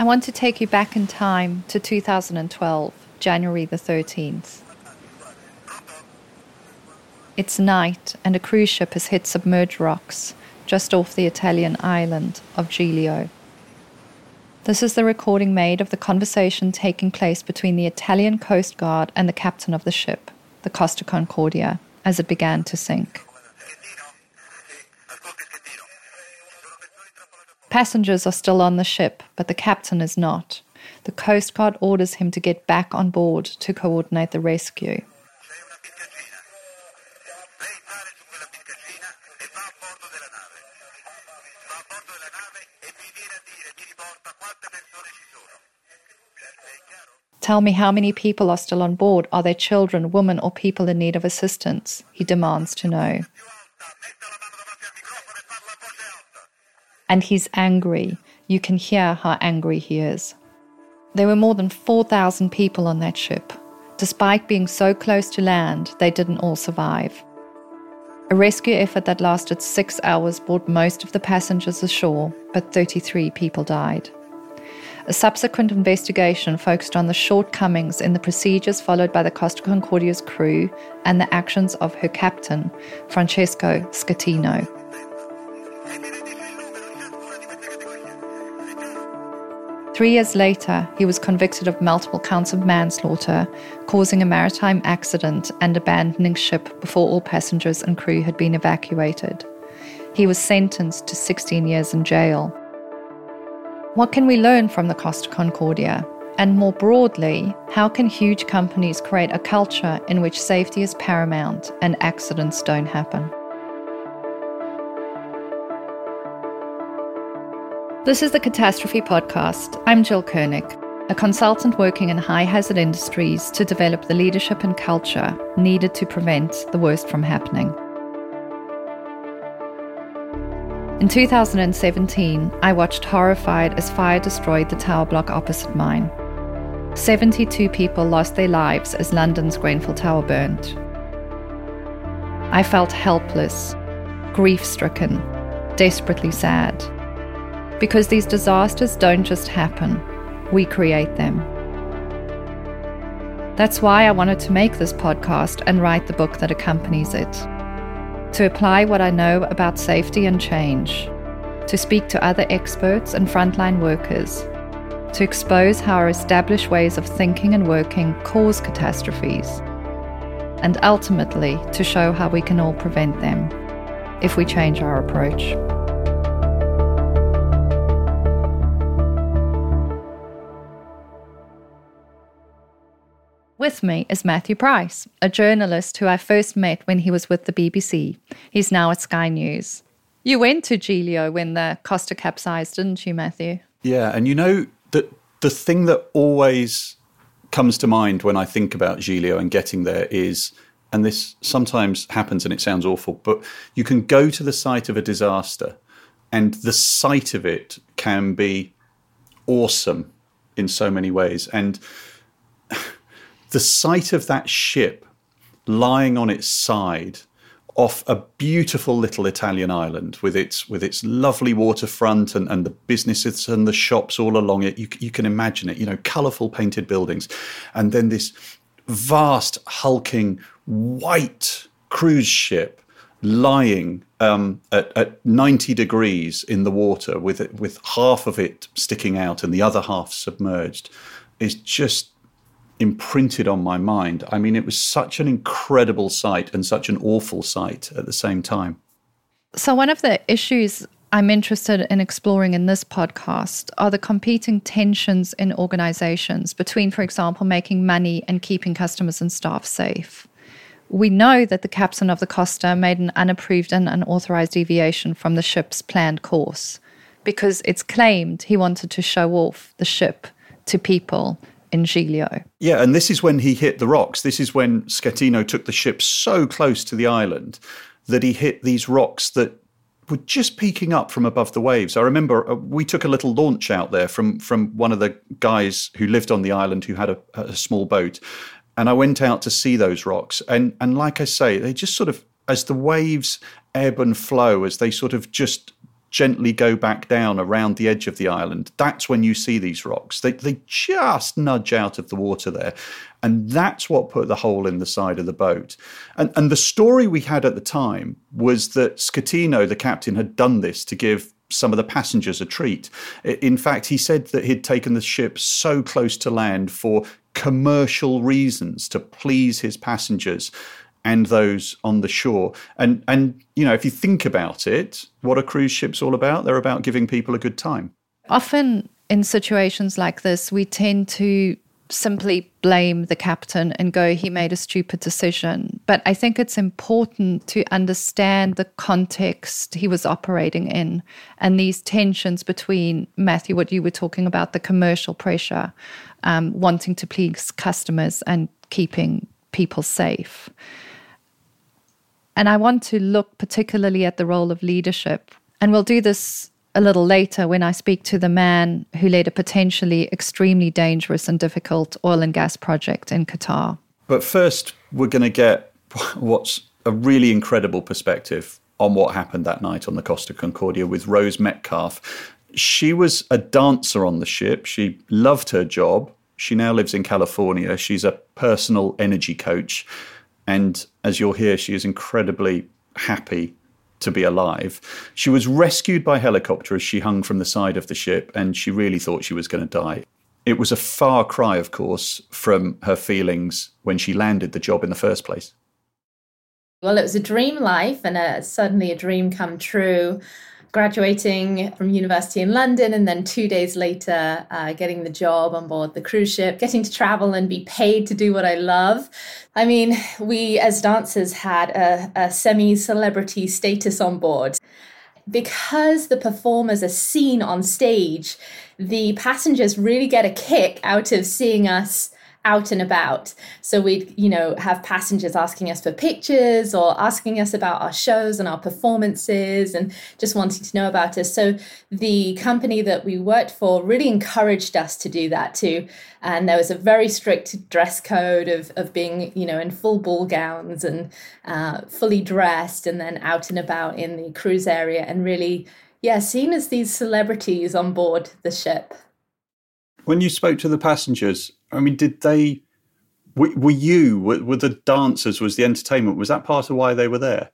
I want to take you back in time to 2012, January the 13th. It's night, and a cruise ship has hit submerged rocks just off the Italian island of Giglio. This is the recording made of the conversation taking place between the Italian Coast Guard and the captain of the ship, the Costa Concordia, as it began to sink. Passengers are still on the ship, but the captain is not. The Coast Guard orders him to get back on board to coordinate the rescue. Tell me how many people are still on board. Are there children, women, or people in need of assistance? He demands to know. And he's angry. You can hear how angry he is. There were more than 4,000 people on that ship. Despite being so close to land, they didn't all survive. A rescue effort that lasted six hours brought most of the passengers ashore, but 33 people died. A subsequent investigation focused on the shortcomings in the procedures followed by the Costa Concordia's crew and the actions of her captain, Francesco Schettino. Three years later, he was convicted of multiple counts of manslaughter, causing a maritime accident and abandoning ship before all passengers and crew had been evacuated. He was sentenced to 16 years in jail. What can we learn from the Costa Concordia? And more broadly, how can huge companies create a culture in which safety is paramount and accidents don't happen? This is the Catastrophe Podcast. I'm Jill Koenig, a consultant working in high hazard industries to develop the leadership and culture needed to prevent the worst from happening. In 2017, I watched horrified as fire destroyed the tower block opposite mine. 72 people lost their lives as London's Grenfell Tower burned. I felt helpless, grief stricken, desperately sad because these disasters don't just happen, we create them. That's why I wanted to make this podcast and write the book that accompanies it. To apply what I know about safety and change, to speak to other experts and frontline workers, to expose how our established ways of thinking and working cause catastrophes, and ultimately to show how we can all prevent them if we change our approach. With me is Matthew Price, a journalist who I first met when he was with the BBC. He's now at Sky News. You went to Giglio when the Costa capsized, didn't you, Matthew? Yeah, and you know that the thing that always comes to mind when I think about Giglio and getting there is, and this sometimes happens and it sounds awful, but you can go to the site of a disaster and the sight of it can be awesome in so many ways. And the sight of that ship lying on its side off a beautiful little Italian island with its with its lovely waterfront and, and the businesses and the shops all along it. You, you can imagine it, you know, colourful painted buildings, and then this vast hulking white cruise ship lying um, at, at 90 degrees in the water with it, with half of it sticking out and the other half submerged is just imprinted on my mind. I mean, it was such an incredible sight and such an awful sight at the same time. So, one of the issues I'm interested in exploring in this podcast are the competing tensions in organizations between, for example, making money and keeping customers and staff safe. We know that the captain of the Costa made an unapproved and unauthorized deviation from the ship's planned course because it's claimed he wanted to show off the ship to people in Giglio. Yeah, and this is when he hit the rocks. This is when Schettino took the ship so close to the island that he hit these rocks that were just peeking up from above the waves. I remember uh, we took a little launch out there from from one of the guys who lived on the island who had a, a small boat, and I went out to see those rocks. And and like I say, they just sort of as the waves ebb and flow, as they sort of just gently go back down around the edge of the island, that's when you see these rocks. They, they just nudge out of the water there. And that's what put the hole in the side of the boat. And, and the story we had at the time was that Schettino, the captain, had done this to give some of the passengers a treat. In fact, he said that he'd taken the ship so close to land for commercial reasons to please his passengers and those on the shore. And and you know, if you think about it, what are cruise ships all about? They're about giving people a good time. Often in situations like this, we tend to simply blame the captain and go, he made a stupid decision. But I think it's important to understand the context he was operating in and these tensions between Matthew, what you were talking about, the commercial pressure, um, wanting to please customers and keeping people safe. And I want to look particularly at the role of leadership. And we'll do this a little later when I speak to the man who led a potentially extremely dangerous and difficult oil and gas project in Qatar. But first, we're going to get what's a really incredible perspective on what happened that night on the Costa Concordia with Rose Metcalf. She was a dancer on the ship. She loved her job. She now lives in California. She's a personal energy coach. And as you'll hear, she is incredibly happy to be alive. She was rescued by helicopter as she hung from the side of the ship, and she really thought she was going to die. It was a far cry, of course, from her feelings when she landed the job in the first place. Well, it was a dream life and a, suddenly a dream come true graduating from university in London, and then two days later, uh, getting the job on board the cruise ship, getting to travel and be paid to do what I love. I mean, we as dancers had a, a semi celebrity status on board. Because the performers are seen on stage, the passengers really get a kick out of seeing us out and about. So we'd, you know, have passengers asking us for pictures or asking us about our shows and our performances and just wanting to know about us. So the company that we worked for really encouraged us to do that too. And there was a very strict dress code of, of being, you know, in full ball gowns and uh, fully dressed and then out and about in the cruise area and really, yeah, seen as these celebrities on board the ship. When you spoke to the passengers, I mean, did they? Were, were you? Were, were the dancers? Was the entertainment? Was that part of why they were there?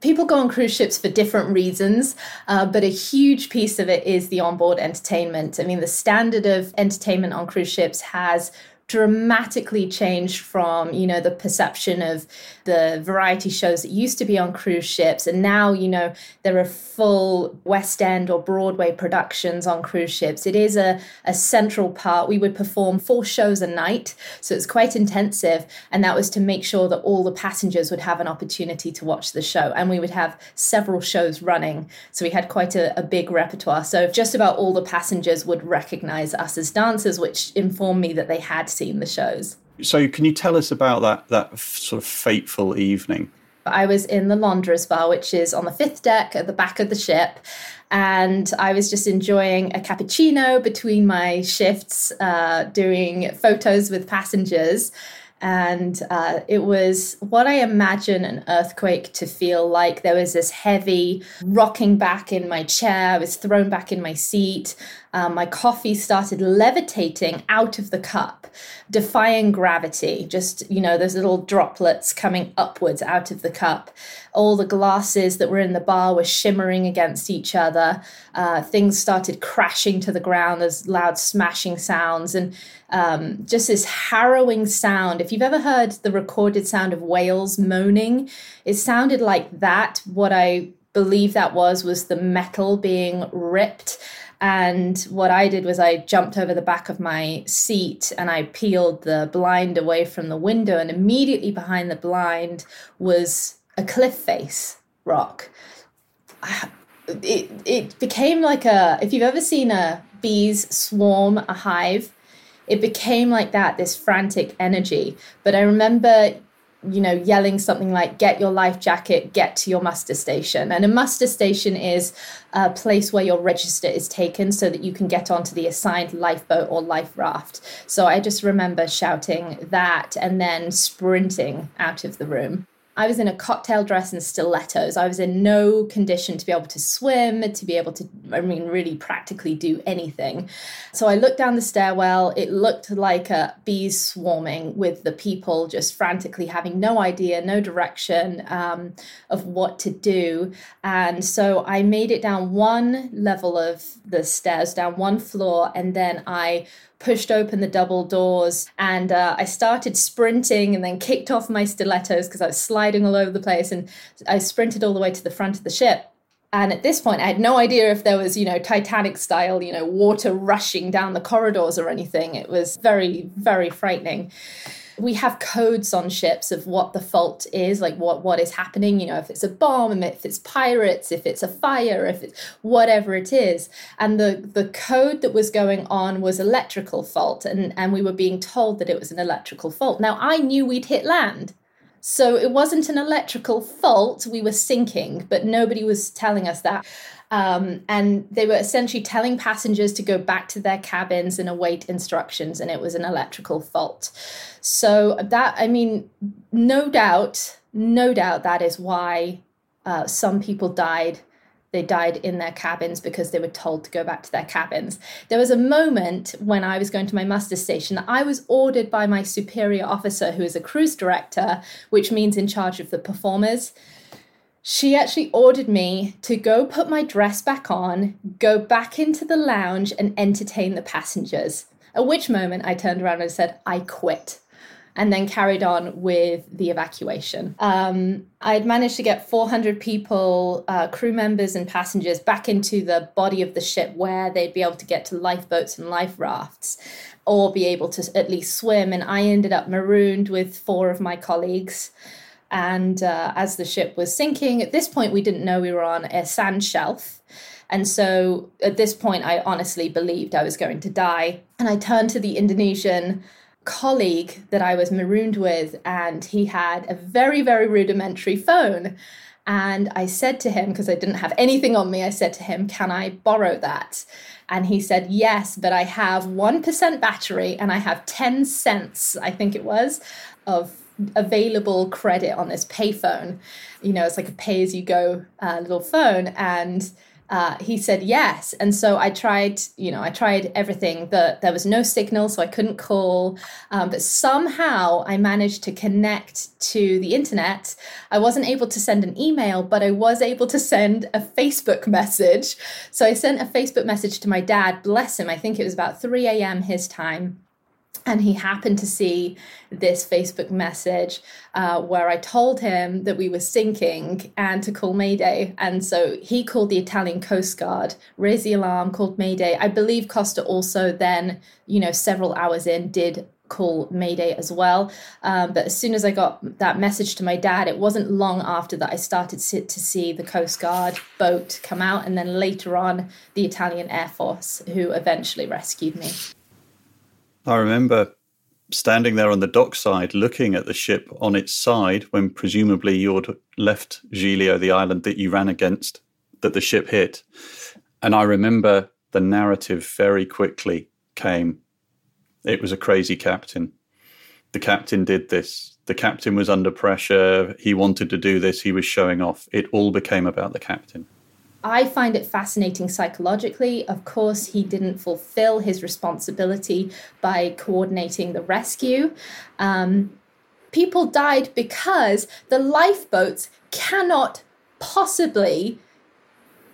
people go on cruise ships for different reasons, uh, but a huge piece of it is the onboard entertainment. I mean, the standard of entertainment on cruise ships has dramatically changed from you know the perception of the variety shows that used to be on cruise ships. And now you know there are full west end or broadway productions on cruise ships. It is a, a central part. We would perform four shows a night so it's quite intensive. And that was to make sure that all the passengers would have an opportunity to watch the show. And we would have several shows running. So we had quite a, a big repertoire. So just about all the passengers would recognize us as dancers which informed me that they had seen the shows. So, can you tell us about that that sort of fateful evening? I was in the Londres bar, which is on the fifth deck at the back of the ship, and I was just enjoying a cappuccino between my shifts, uh, doing photos with passengers. And uh, it was what I imagine an earthquake to feel like. There was this heavy rocking back in my chair. I was thrown back in my seat. Um, my coffee started levitating out of the cup, defying gravity. Just, you know, those little droplets coming upwards out of the cup. All the glasses that were in the bar were shimmering against each other. Uh, things started crashing to the ground. There's loud smashing sounds and um, just this harrowing sound. If you've ever heard the recorded sound of whales moaning, it sounded like that. What I believe that was was the metal being ripped and what I did was I jumped over the back of my seat and I peeled the blind away from the window. And immediately behind the blind was a cliff face rock. It, it became like a, if you've ever seen a bees swarm a hive, it became like that, this frantic energy. But I remember you know, yelling something like, get your life jacket, get to your muster station. And a muster station is a place where your register is taken so that you can get onto the assigned lifeboat or life raft. So I just remember shouting that and then sprinting out of the room. I was in a cocktail dress and stilettos. I was in no condition to be able to swim, to be able to, I mean, really practically do anything. So I looked down the stairwell. It looked like a bees swarming with the people just frantically having no idea, no direction um, of what to do. And so I made it down one level of the stairs, down one floor, and then I pushed open the double doors and uh, I started sprinting and then kicked off my stilettos because I was sliding all over the place and I sprinted all the way to the front of the ship. And at this point, I had no idea if there was, you know, Titanic style, you know, water rushing down the corridors or anything. It was very, very frightening we have codes on ships of what the fault is, like what what is happening. You know, if it's a bomb, if it's pirates, if it's a fire, if it's whatever it is. And the the code that was going on was electrical fault, and and we were being told that it was an electrical fault. Now I knew we'd hit land. So it wasn't an electrical fault, we were sinking, but nobody was telling us that. Um, and they were essentially telling passengers to go back to their cabins and await instructions, and it was an electrical fault. So, that, I mean, no doubt, no doubt that is why uh, some people died. They died in their cabins because they were told to go back to their cabins. There was a moment when I was going to my muster station that I was ordered by my superior officer, who is a cruise director, which means in charge of the performers she actually ordered me to go put my dress back on, go back into the lounge, and entertain the passengers. At which moment I turned around and said, I quit. And then carried on with the evacuation. Um, I had managed to get 400 people, uh, crew members, and passengers back into the body of the ship where they'd be able to get to lifeboats and life rafts or be able to at least swim. And I ended up marooned with four of my colleagues. And uh, as the ship was sinking, at this point, we didn't know we were on a sand shelf. And so at this point, I honestly believed I was going to die. And I turned to the Indonesian colleague that I was marooned with, and he had a very, very rudimentary phone. And I said to him, because I didn't have anything on me, I said to him, Can I borrow that? And he said, Yes, but I have 1% battery and I have 10 cents, I think it was, of available credit on this payphone. You know, it's like a pay as you go uh, little phone. And uh, he said yes. And so I tried, you know, I tried everything, but there was no signal, so I couldn't call. Um, but somehow I managed to connect to the internet. I wasn't able to send an email, but I was able to send a Facebook message. So I sent a Facebook message to my dad, bless him. I think it was about 3 a.m. his time and he happened to see this Facebook message uh, where I told him that we were sinking and to call Mayday. And so he called the Italian Coast Guard, raised the alarm, called Mayday. I believe Costa also then, you know, several hours in, did call Mayday as well. Um, but as soon as I got that message to my dad, it wasn't long after that I started to see the Coast Guard boat come out, and then later on, the Italian Air Force, who eventually rescued me. I remember standing there on the dockside looking at the ship on its side when presumably you'd left Giglio, the island that you ran against, that the ship hit. And I remember the narrative very quickly came. It was a crazy captain. The captain did this. The captain was under pressure. He wanted to do this. He was showing off. It all became about the captain. I find it fascinating psychologically. Of course, he didn't fulfill his responsibility by coordinating the rescue. Um, people died because the lifeboats cannot possibly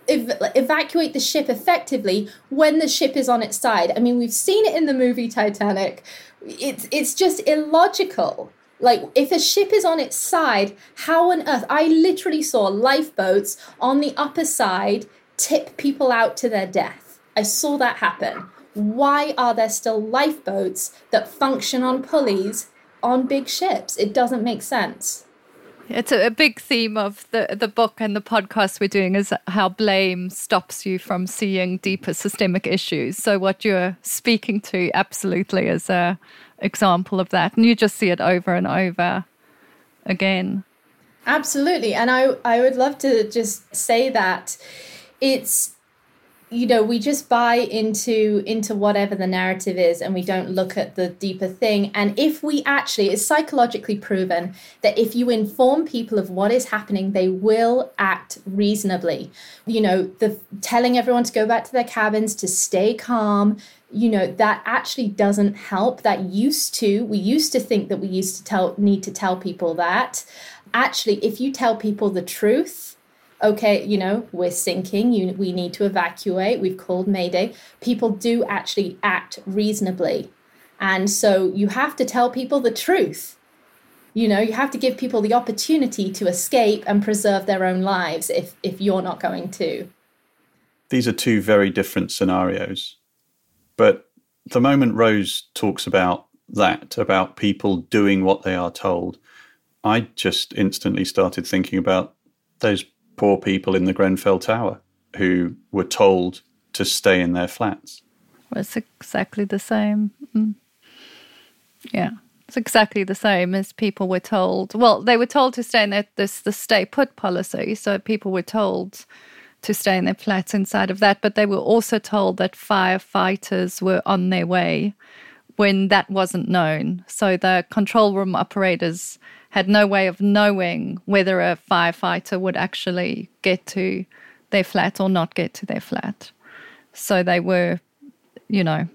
ev- evacuate the ship effectively when the ship is on its side. I mean, we've seen it in the movie Titanic. It's it's just illogical. Like, if a ship is on its side, how on earth? I literally saw lifeboats on the upper side tip people out to their death. I saw that happen. Why are there still lifeboats that function on pulleys on big ships? It doesn't make sense. It's a, a, big theme of the, the book and the podcast we're doing is how blame stops you from seeing deeper systemic issues. So what you're speaking to absolutely is a example of that. And you just see it over and over again. Absolutely. And I, I would love to just say that it's you know we just buy into into whatever the narrative is and we don't look at the deeper thing and if we actually it's psychologically proven that if you inform people of what is happening they will act reasonably you know the telling everyone to go back to their cabins to stay calm you know that actually doesn't help that used to we used to think that we used to tell need to tell people that actually if you tell people the truth okay, you know, we're sinking, you, we need to evacuate, we've called Mayday, people do actually act reasonably. And so you have to tell people the truth. You know, you have to give people the opportunity to escape and preserve their own lives if, if you're not going to. These are two very different scenarios. But the moment Rose talks about that, about people doing what they are told, I just instantly started thinking about those poor people in the Grenfell Tower who were told to stay in their flats. Well, it's exactly the same. Mm. Yeah, it's exactly the same as people were told. Well, they were told to stay in their this the stay put policy, so people were told to stay in their flats inside of that, but they were also told that firefighters were on their way when that wasn't known. So the control room operators had no way of knowing whether a firefighter would actually get to their flat or not get to their flat. So they were, you know,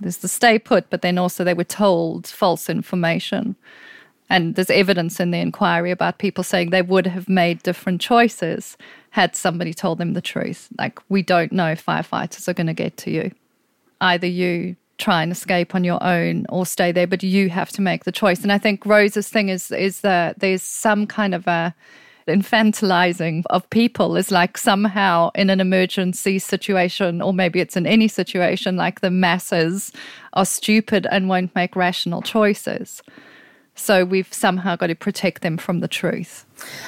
there's the stay put, but then also they were told false information. And there's evidence in the inquiry about people saying they would have made different choices had somebody told them the truth. Like, we don't know firefighters are going to get to you. Either you try and escape on your own or stay there, but you have to make the choice. And I think Rose's thing is is that there's some kind of a infantilizing of people is like somehow in an emergency situation, or maybe it's in any situation, like the masses are stupid and won't make rational choices. So we've somehow got to protect them from the truth.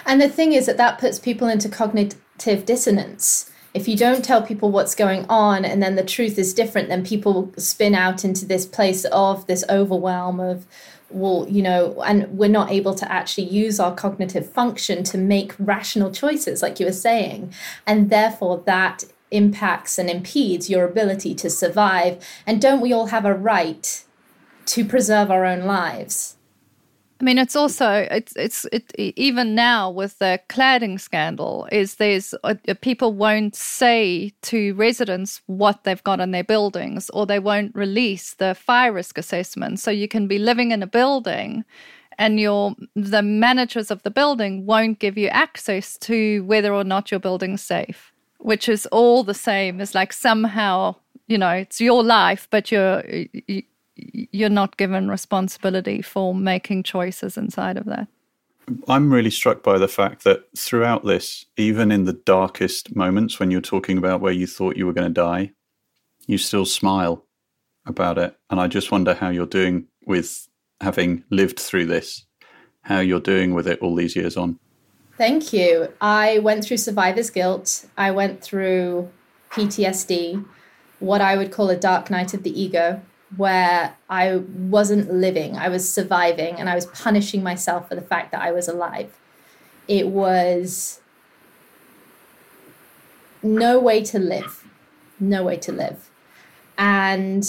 And the thing is that that puts people into cognitive dissonance if you don't tell people what's going on and then the truth is different, then people spin out into this place of this overwhelm of, well, you know, and we're not able to actually use our cognitive function to make rational choices, like you were saying. And therefore, that impacts and impedes your ability to survive. And don't we all have a right to preserve our own lives? I mean, it's also it's it's it, even now with the cladding scandal is there's uh, people won't say to residents what they've got on their buildings, or they won't release the fire risk assessment. So you can be living in a building, and your the managers of the building won't give you access to whether or not your building's safe, which is all the same as like somehow you know it's your life, but you're you, you're not given responsibility for making choices inside of that. I'm really struck by the fact that throughout this, even in the darkest moments when you're talking about where you thought you were going to die, you still smile about it. And I just wonder how you're doing with having lived through this, how you're doing with it all these years on. Thank you. I went through survivor's guilt, I went through PTSD, what I would call a dark night of the ego where I wasn't living, I was surviving, and I was punishing myself for the fact that I was alive. It was no way to live, no way to live. And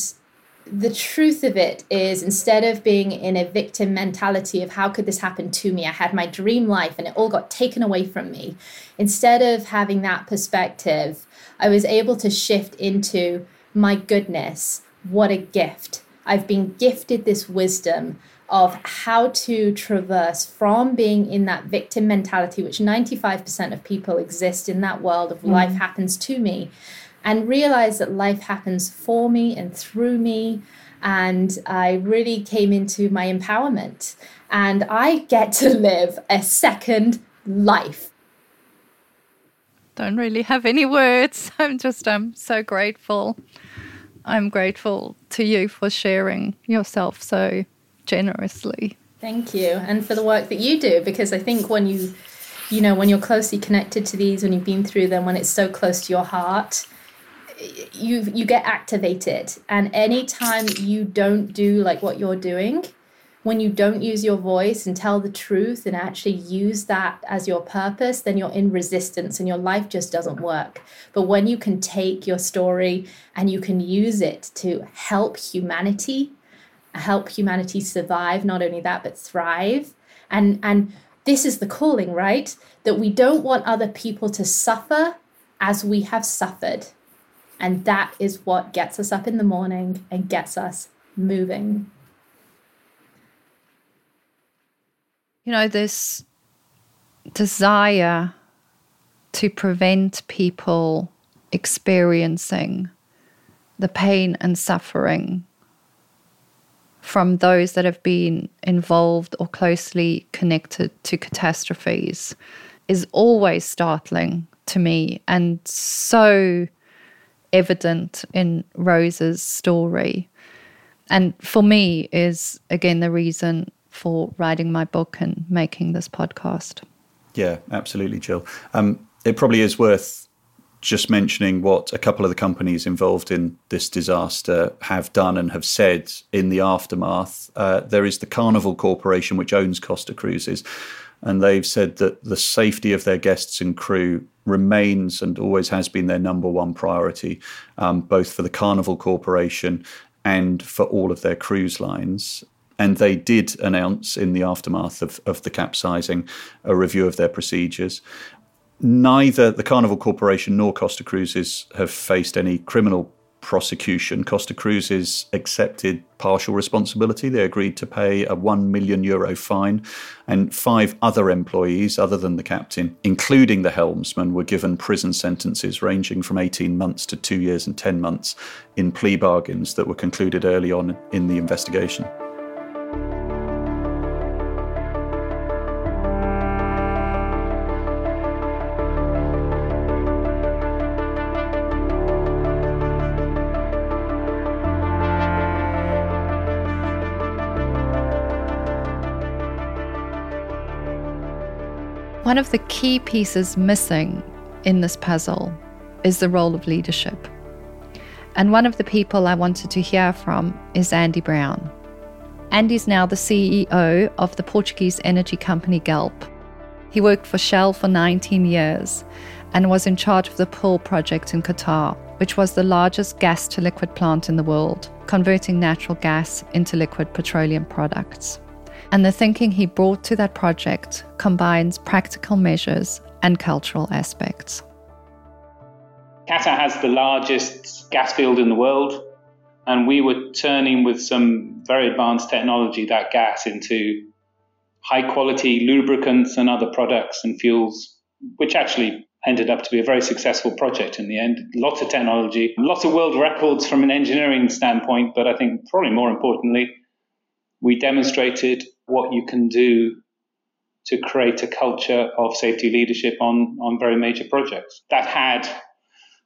the truth of it is, instead of being in a victim mentality of how could this happen to me, I had my dream life and it all got taken away from me. Instead of having that perspective, I was able to shift into my goodness, what a gift. I've been gifted this wisdom of how to traverse from being in that victim mentality, which 95% of people exist in that world of mm. life happens to me, and realize that life happens for me and through me. And I really came into my empowerment. And I get to live a second life. Don't really have any words. I'm just, I'm so grateful. I'm grateful to you for sharing yourself so generously. Thank you. And for the work that you do, because I think when you, you know, when you're closely connected to these, when you've been through them, when it's so close to your heart, you you get activated. And anytime you don't do like what you're doing, when you don't use your voice and tell the truth and actually use that as your purpose, then you're in resistance and your life just doesn't work. But when you can take your story and you can use it to help humanity, help humanity survive, not only that, but thrive. And, and this is the calling, right? That we don't want other people to suffer as we have suffered. And that is what gets us up in the morning and gets us moving. You know, this desire to prevent people experiencing the pain and suffering from those that have been involved or closely connected to catastrophes is always startling to me and so evident in Rose's story. And for me, is again the reason for writing my book and making this podcast. Yeah, absolutely, Jill. Um, it probably is worth just mentioning what a couple of the companies involved in this disaster have done and have said in the aftermath. Uh, there is the Carnival Corporation, which owns Costa Cruises, and they've said that the safety of their guests and crew remains and always has been their number one priority, um, both for the Carnival Corporation and for all of their cruise lines. And they did announce in the aftermath of, of the capsizing a review of their procedures. Neither the Carnival Corporation nor Costa Cruises have faced any criminal prosecution. Costa Cruises accepted partial responsibility. They agreed to pay a 1 million euro fine, and five other employees, other than the captain, including the helmsman, were given prison sentences ranging from 18 months to two years and 10 months in plea bargains that were concluded early on in the investigation. One of the key pieces missing in this puzzle is the role of leadership. And one of the people I wanted to hear from is Andy Brown. Andy's now the CEO of the Portuguese energy company Galp. He worked for Shell for 19 years and was in charge of the Pearl project in Qatar, which was the largest gas to liquid plant in the world, converting natural gas into liquid petroleum products. And the thinking he brought to that project combines practical measures and cultural aspects. Qatar has the largest gas field in the world, and we were turning with some very advanced technology that gas into high quality lubricants and other products and fuels, which actually ended up to be a very successful project in the end. Lots of technology, lots of world records from an engineering standpoint, but I think probably more importantly, we demonstrated what you can do to create a culture of safety leadership on, on very major projects. That had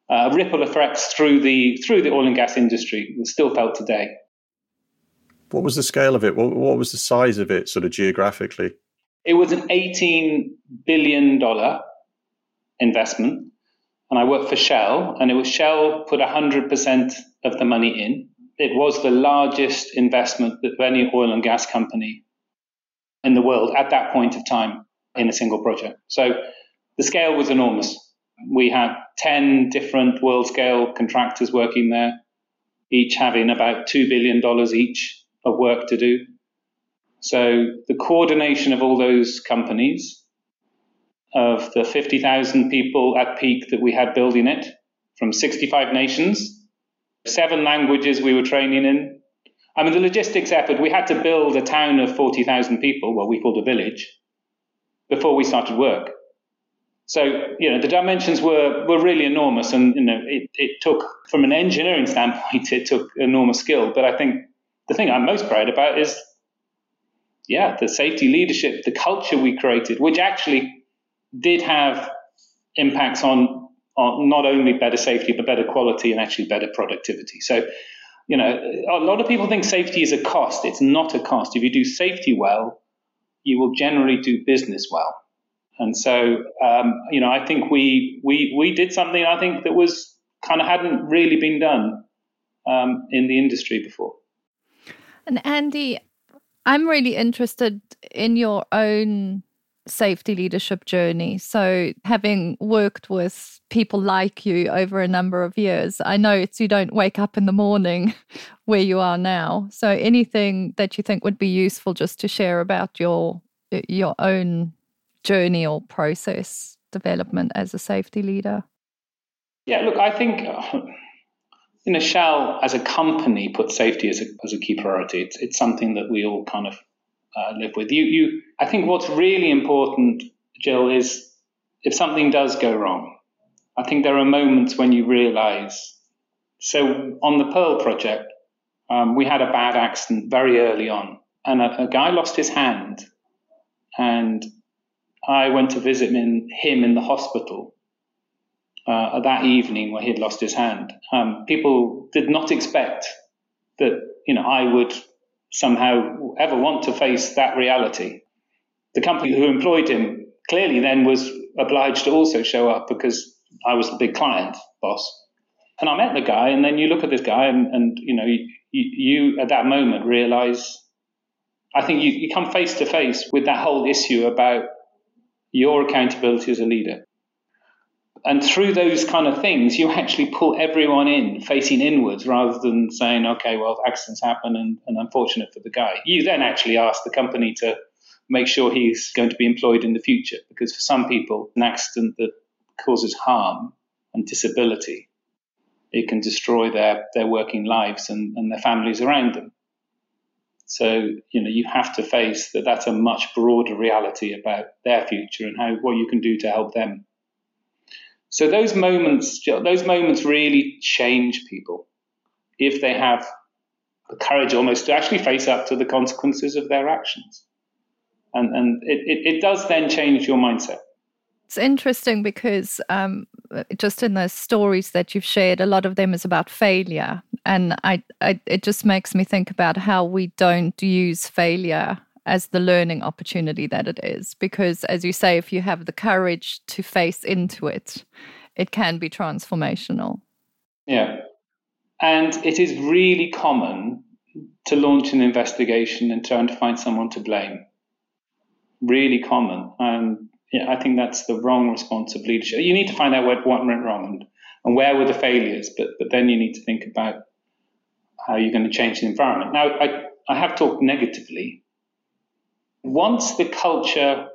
uh, ripple effects through the through the oil and gas industry. It's still felt today. What was the scale of it? What, what was the size of it, sort of geographically? It was an eighteen billion dollar investment, and I worked for Shell, and it was Shell put hundred percent of the money in. It was the largest investment that any oil and gas company in the world at that point of time in a single project. So the scale was enormous. We had 10 different world scale contractors working there, each having about $2 billion each of work to do. So the coordination of all those companies, of the 50,000 people at peak that we had building it from 65 nations, seven languages we were training in, I mean, the logistics effort, we had to build a town of 40,000 people, what we called a village, before we started work. So, you know, the dimensions were, were really enormous. And, you know, it, it took, from an engineering standpoint, it took enormous skill. But I think the thing I'm most proud about is, yeah, the safety leadership, the culture we created, which actually did have impacts on, on not only better safety, but better quality and actually better productivity. So, you know, a lot of people think safety is a cost. It's not a cost. If you do safety well, you will generally do business well. And so, um, you know, I think we we we did something I think that was kind of hadn't really been done um, in the industry before. And Andy, I'm really interested in your own safety leadership journey. So, having worked with people like you over a number of years, I know it's you don't wake up in the morning where you are now. So, anything that you think would be useful just to share about your your own journey or process development as a safety leader? Yeah, look, I think. You know, Shell as a company put safety as a, as a key priority. It's, it's something that we all kind of uh, live with. You, you, I think what's really important, Jill, is if something does go wrong, I think there are moments when you realize. So on the Pearl project, um, we had a bad accident very early on, and a, a guy lost his hand, and I went to visit him in, him in the hospital uh, that evening where he had lost his hand. Um, people did not expect that you know I would somehow ever want to face that reality. The company who employed him clearly then was obliged to also show up because I was the big client boss. And I met the guy, and then you look at this guy, and, and you know, you, you at that moment realize, I think you, you come face to face with that whole issue about your accountability as a leader. And through those kind of things, you actually pull everyone in facing inwards rather than saying, okay, well, accidents happen and, and unfortunate for the guy. You then actually ask the company to make sure he's going to be employed in the future because for some people, an accident that causes harm and disability, it can destroy their, their working lives and, and their families around them. So, you know, you have to face that that's a much broader reality about their future and how what you can do to help them. So those moments, those moments really change people if they have the courage almost to actually face up to the consequences of their actions. And, and it, it, it does then change your mindset. It's interesting because um, just in the stories that you've shared, a lot of them is about failure. And I, I, it just makes me think about how we don't use failure as the learning opportunity that it is. Because, as you say, if you have the courage to face into it, it can be transformational. Yeah. And it is really common to launch an investigation and trying to find someone to blame. Really common. And yeah, I think that's the wrong response of leadership. You need to find out what, what went wrong and, and where were the failures, but, but then you need to think about how you're going to change the environment. Now, I, I have talked negatively, once the culture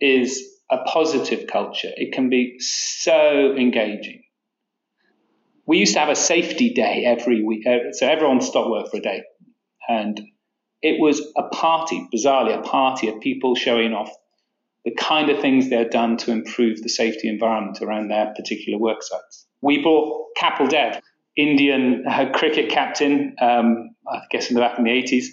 is a positive culture, it can be so engaging. We used to have a safety day every week, uh, so everyone stopped work for a day. And it was a party, bizarrely, a party of people showing off the kind of things they'd done to improve the safety environment around their particular work sites. We brought Kapil Dev, Indian uh, cricket captain, um, I guess in the back in the 80s,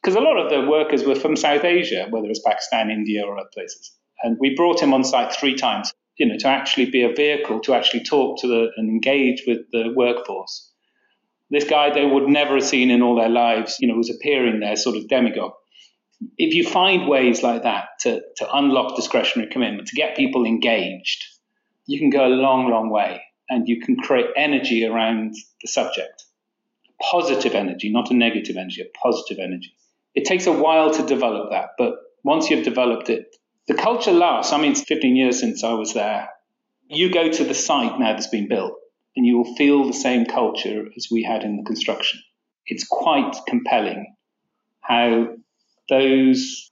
because a lot of the workers were from South Asia, whether it's Pakistan, India, or other places. And we brought him on site three times, you know, to actually be a vehicle to actually talk to the and engage with the workforce. This guy they would never have seen in all their lives, you know, was appearing there, sort of demigod. If you find ways like that to, to unlock discretionary commitment, to get people engaged, you can go a long, long way and you can create energy around the subject. Positive energy, not a negative energy, a positive energy. It takes a while to develop that, but once you've developed it, the culture lasts. I mean, it's 15 years since I was there. You go to the site now that's been built, and you will feel the same culture as we had in the construction. It's quite compelling how those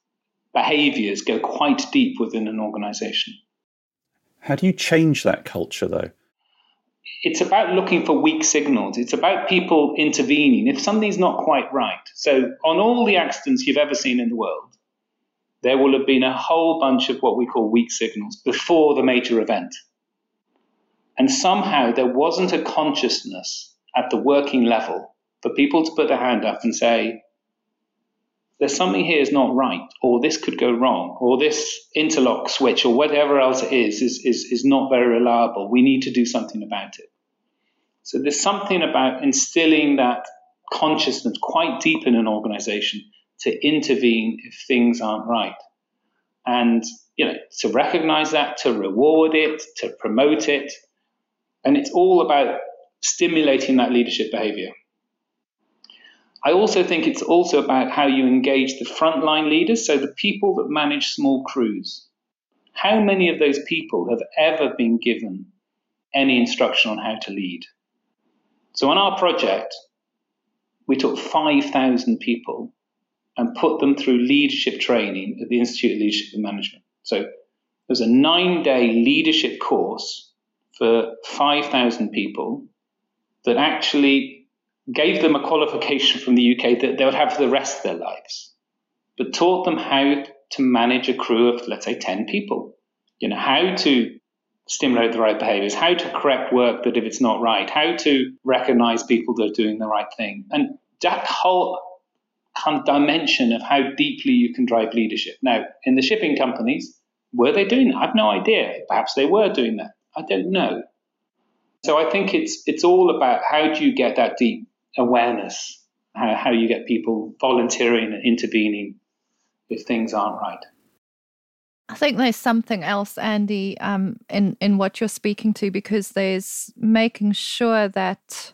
behaviors go quite deep within an organization. How do you change that culture, though? It's about looking for weak signals. It's about people intervening if something's not quite right. So, on all the accidents you've ever seen in the world, there will have been a whole bunch of what we call weak signals before the major event. And somehow there wasn't a consciousness at the working level for people to put their hand up and say, there's something here is not right, or this could go wrong, or this interlock switch, or whatever else it is, is, is, is not very reliable. We need to do something about it. So there's something about instilling that consciousness quite deep in an organization to intervene if things aren't right. And you know, to recognize that, to reward it, to promote it. And it's all about stimulating that leadership behavior. I also think it's also about how you engage the frontline leaders, so the people that manage small crews. How many of those people have ever been given any instruction on how to lead? So on our project, we took 5,000 people and put them through leadership training at the Institute of Leadership and Management. So was a nine day leadership course for 5,000 people that actually gave them a qualification from the UK that they would have for the rest of their lives, but taught them how to manage a crew of, let's say, 10 people. You know, how to stimulate the right behaviors, how to correct work that if it's not right, how to recognize people that are doing the right thing. And that whole kind of dimension of how deeply you can drive leadership. Now, in the shipping companies, were they doing that? I have no idea. Perhaps they were doing that. I don't know. So I think it's it's all about how do you get that deep awareness, how, how you get people volunteering and intervening if things aren't right. I think there's something else, Andy, um, in in what you're speaking to, because there's making sure that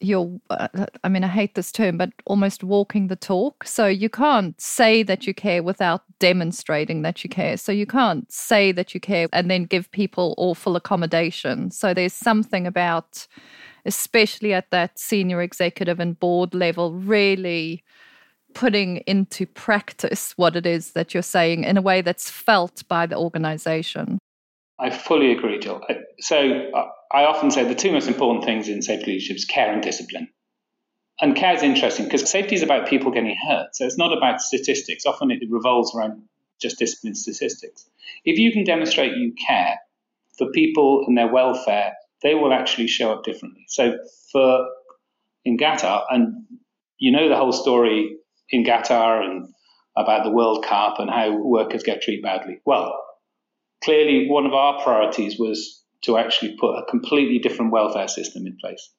you're uh, i mean i hate this term but almost walking the talk. So you can't say that you care without demonstrating that you care. So you can't say that you care and then give people awful accommodation. So there's something about especially at that senior executive and board level really putting into practice what it is that you're saying in a way that's felt by the organization I fully agree, Gill. So uh, I often say the two most important things in safety leadership is care and discipline. And care is interesting because safety is about people getting hurt. So it's not about statistics. Often it revolves around just discipline statistics. If you can demonstrate you care for people and their welfare, they will actually show up differently. So for in Qatar, and you know the whole story in Qatar and about the World Cup and how workers get treated badly. Well, clearly one of our priorities was to actually put a completely different welfare system in place.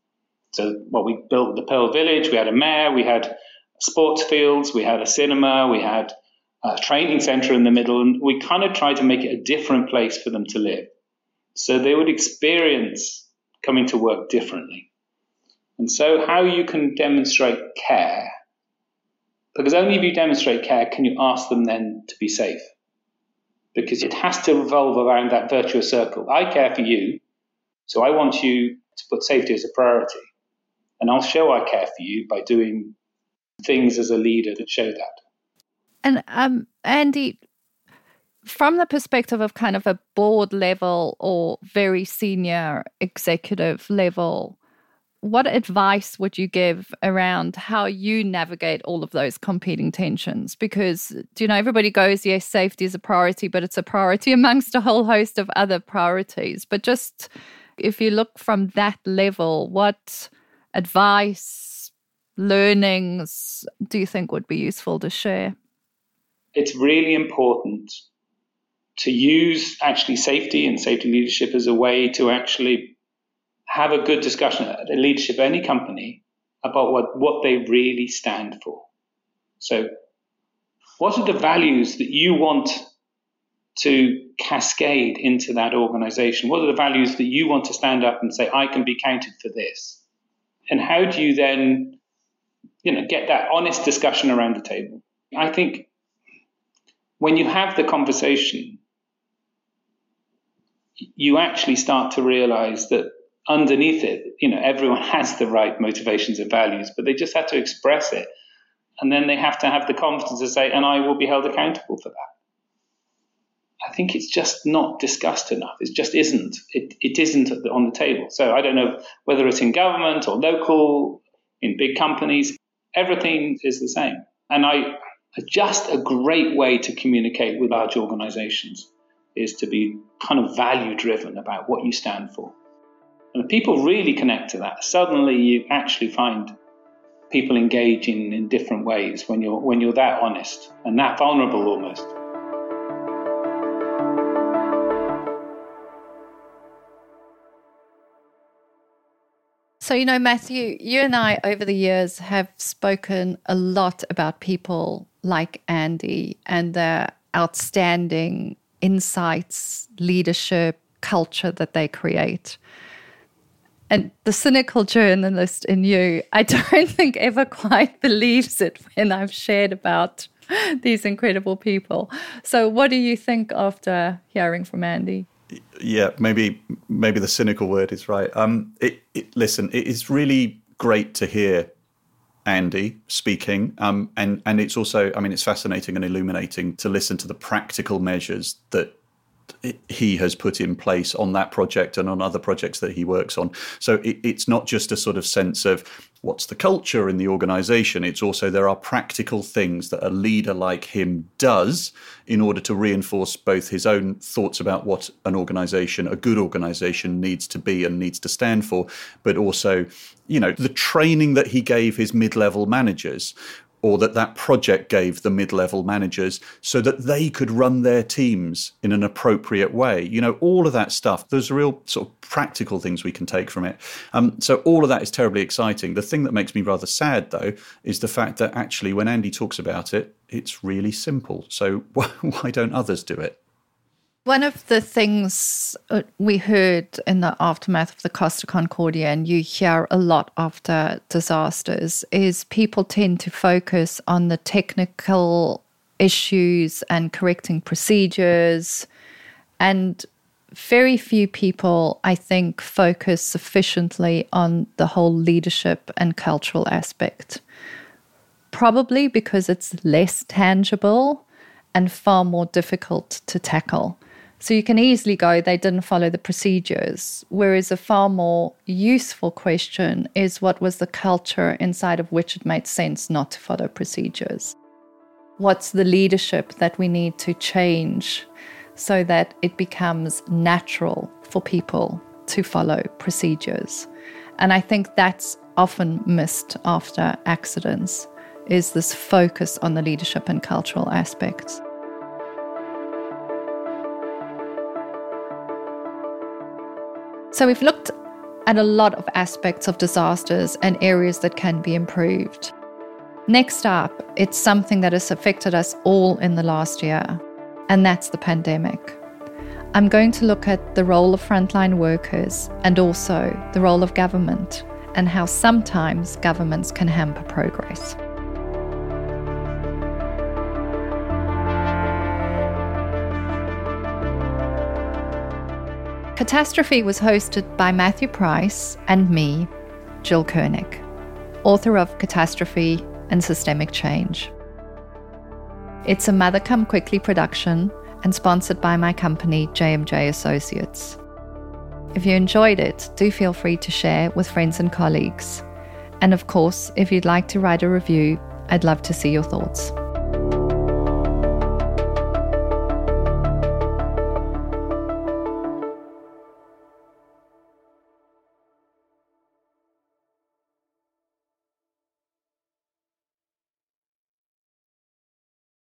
So, what well, we built the Pearl Village, we had a mayor, we had sports fields, we had a cinema, we had a training center in the middle, and we kind of tried to make it a different place for them to live. So they would experience coming to work differently. And so, how you can demonstrate care, because only if you demonstrate care can you ask them then to be safe because it has to revolve around that virtuous circle. I care for you, so I want you to put safety as a priority. And I'll show I care for you by doing things as a leader that show that. And um, Andy, from the perspective of kind of a board level or very senior executive level, what advice would you give around how you navigate all of those competing tensions? Because, you know, everybody goes, yes, safety is a priority, but it's a priority amongst a whole host of other priorities. But just if you look from that level, what advice, learnings do you think would be useful to share? It's really important to use actually safety and safety leadership as a way to actually have a good discussion at the leadership of any company about what, what they really stand for. So, what are the values that you want to cascade into that organization? What are the values that you want to stand up and say, I can be counted for this? And how do you then, you know, get that honest discussion around the table? I think when you have the conversation, you actually start to realize that underneath it, you know, everyone has the right motivations and values, but they just have to express it. And then they have to have the confidence to say, and I will be held accountable for that. I think it's just not discussed enough. It just isn't. It, it isn't on the table. So I don't know whether it's in government or local, in big companies, everything is the same. And I just a great way to communicate with large organizations is to be kind of value driven about what you stand for. And people really connect to that, suddenly you actually find people engaging in different ways when you're when you're that honest and that vulnerable almost. So, you know, Matthew, you and I over the years have spoken a lot about people like Andy and their outstanding insights, leadership, culture that they create. And the cynical journalist in you, I don't think ever quite believes it when I've shared about these incredible people. So, what do you think after hearing from Andy? Yeah, maybe maybe the cynical word is right. Um, it, it, listen, it is really great to hear Andy speaking, um, and and it's also, I mean, it's fascinating and illuminating to listen to the practical measures that he has put in place on that project and on other projects that he works on. So it, it's not just a sort of sense of what's the culture in the organization. It's also there are practical things that a leader like him does in order to reinforce both his own thoughts about what an organization, a good organization, needs to be and needs to stand for, but also, you know, the training that he gave his mid level managers or that that project gave the mid-level managers so that they could run their teams in an appropriate way. You know all of that stuff there's real sort of practical things we can take from it. Um, so all of that is terribly exciting. The thing that makes me rather sad though is the fact that actually when andy talks about it it's really simple. So why don't others do it one of the things uh, we heard in the aftermath of the Costa Concordia, and you hear a lot after disasters, is people tend to focus on the technical issues and correcting procedures. And very few people, I think, focus sufficiently on the whole leadership and cultural aspect. Probably because it's less tangible and far more difficult to tackle. So you can easily go, they didn't follow the procedures. Whereas a far more useful question is what was the culture inside of which it made sense not to follow procedures? What's the leadership that we need to change so that it becomes natural for people to follow procedures? And I think that's often missed after accidents is this focus on the leadership and cultural aspects. So we've looked at a lot of aspects of disasters and areas that can be improved. Next up, it's something that has affected us all in the last year, and that's the pandemic. I'm going to look at the role of frontline workers and also the role of government and how sometimes governments can hamper progress. Catastrophe was hosted by Matthew Price and me, Gill Kernick, author of Catastrophe and Systemic Change. It's a Mother Come Quickly production and sponsored by my company, JMJ Associates. If you enjoyed it, do feel free to share with friends and colleagues. And of course, if you'd like to write a review, I'd love to see your thoughts.